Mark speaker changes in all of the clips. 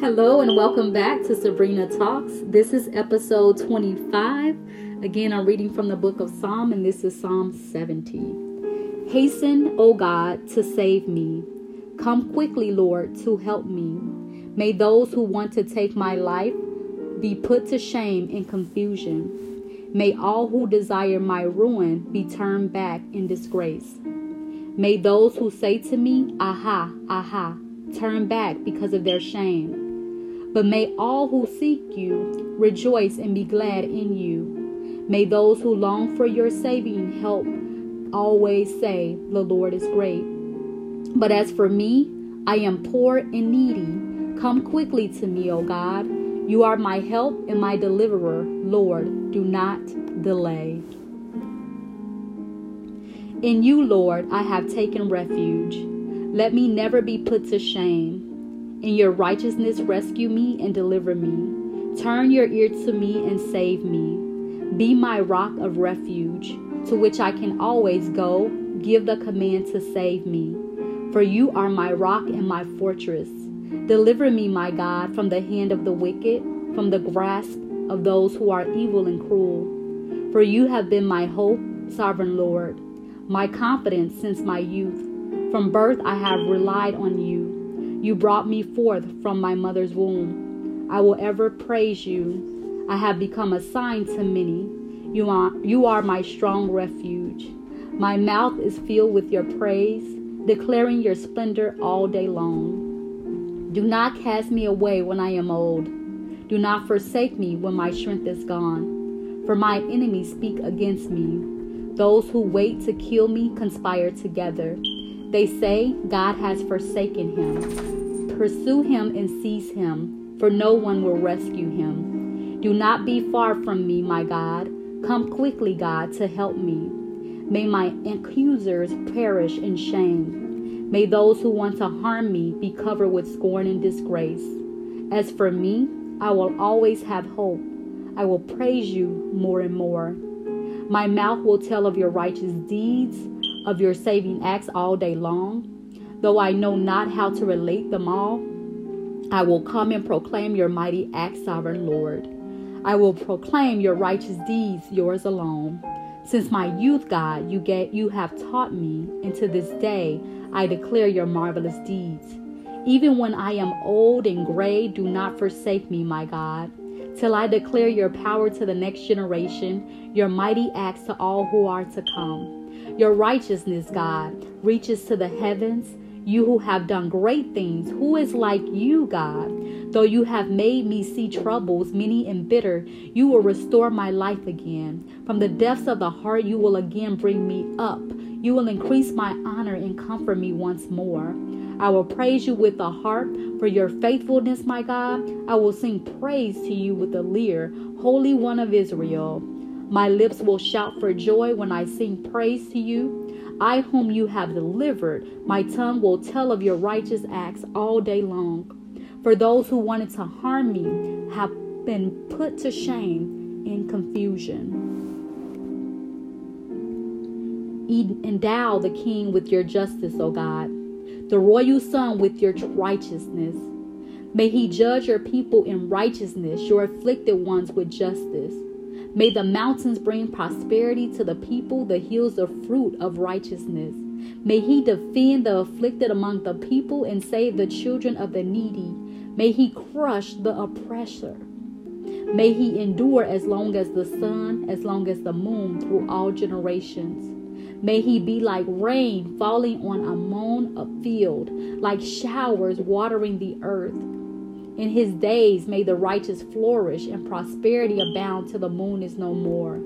Speaker 1: Hello and welcome back to Sabrina Talks. This is episode 25. Again, I'm reading from the book of Psalm, and this is Psalm 70. Hasten, O God, to save me. Come quickly, Lord, to help me. May those who want to take my life be put to shame and confusion. May all who desire my ruin be turned back in disgrace. May those who say to me, Aha, aha, turn back because of their shame. But may all who seek you rejoice and be glad in you. May those who long for your saving help always say, The Lord is great. But as for me, I am poor and needy. Come quickly to me, O God. You are my help and my deliverer. Lord, do not delay. In you, Lord, I have taken refuge. Let me never be put to shame. In your righteousness, rescue me and deliver me. Turn your ear to me and save me. Be my rock of refuge, to which I can always go. Give the command to save me. For you are my rock and my fortress. Deliver me, my God, from the hand of the wicked, from the grasp of those who are evil and cruel. For you have been my hope, sovereign Lord, my confidence since my youth. From birth I have relied on you. You brought me forth from my mother's womb. I will ever praise you. I have become a sign to many. You are, you are my strong refuge. My mouth is filled with your praise, declaring your splendor all day long. Do not cast me away when I am old. Do not forsake me when my strength is gone. For my enemies speak against me. Those who wait to kill me conspire together. They say, God has forsaken him. Pursue him and seize him, for no one will rescue him. Do not be far from me, my God. Come quickly, God, to help me. May my accusers perish in shame. May those who want to harm me be covered with scorn and disgrace. As for me, I will always have hope. I will praise you more and more. My mouth will tell of your righteous deeds of your saving acts all day long. Though I know not how to relate them all, I will come and proclaim your mighty acts, sovereign Lord. I will proclaim your righteous deeds, yours alone. Since my youth, God, you get you have taught me, and to this day I declare your marvelous deeds. Even when I am old and gray, do not forsake me, my God, till I declare your power to the next generation, your mighty acts to all who are to come. Your righteousness, God, reaches to the heavens. You who have done great things, who is like you, God? Though you have made me see troubles, many and bitter, you will restore my life again. From the depths of the heart, you will again bring me up. You will increase my honor and comfort me once more. I will praise you with the harp for your faithfulness, my God. I will sing praise to you with the lyre, Holy One of Israel. My lips will shout for joy when I sing praise to you. I, whom you have delivered, my tongue will tell of your righteous acts all day long. For those who wanted to harm me have been put to shame in confusion. Endow the king with your justice, O God, the royal son with your righteousness. May he judge your people in righteousness, your afflicted ones with justice. May the mountains bring prosperity to the people, the hills the fruit of righteousness. May he defend the afflicted among the people and save the children of the needy. May he crush the oppressor. May he endure as long as the sun, as long as the moon, through all generations. May he be like rain falling on a mown field, like showers watering the earth. In his days may the righteous flourish and prosperity abound till the moon is no more.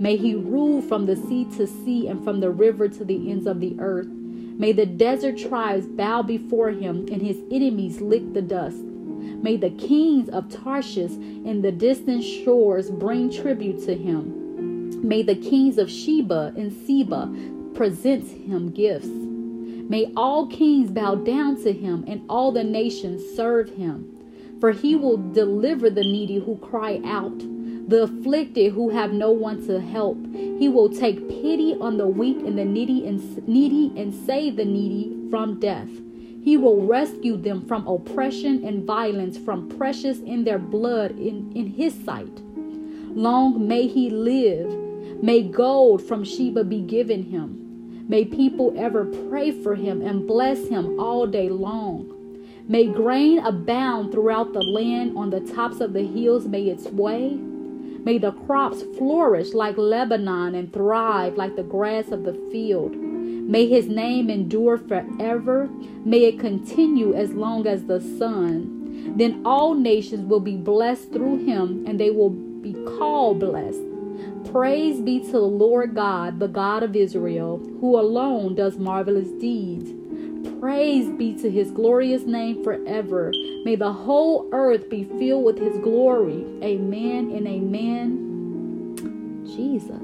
Speaker 1: May he rule from the sea to sea and from the river to the ends of the earth. May the desert tribes bow before him and his enemies lick the dust. May the kings of Tarshish and the distant shores bring tribute to him. May the kings of Sheba and Seba present him gifts. May all kings bow down to him and all the nations serve him. For he will deliver the needy who cry out, the afflicted who have no one to help. He will take pity on the weak and the needy and needy and save the needy from death. He will rescue them from oppression and violence, from precious in their blood in, in his sight. Long may he live. May gold from Sheba be given him. May people ever pray for him and bless him all day long. May grain abound throughout the land, on the tops of the hills may its way. May the crops flourish like Lebanon and thrive like the grass of the field. May his name endure forever. May it continue as long as the sun. Then all nations will be blessed through him, and they will be called blessed. Praise be to the Lord God, the God of Israel, who alone does marvelous deeds. Praise be to his glorious name forever. May the whole earth be filled with his glory. Amen and amen. Jesus.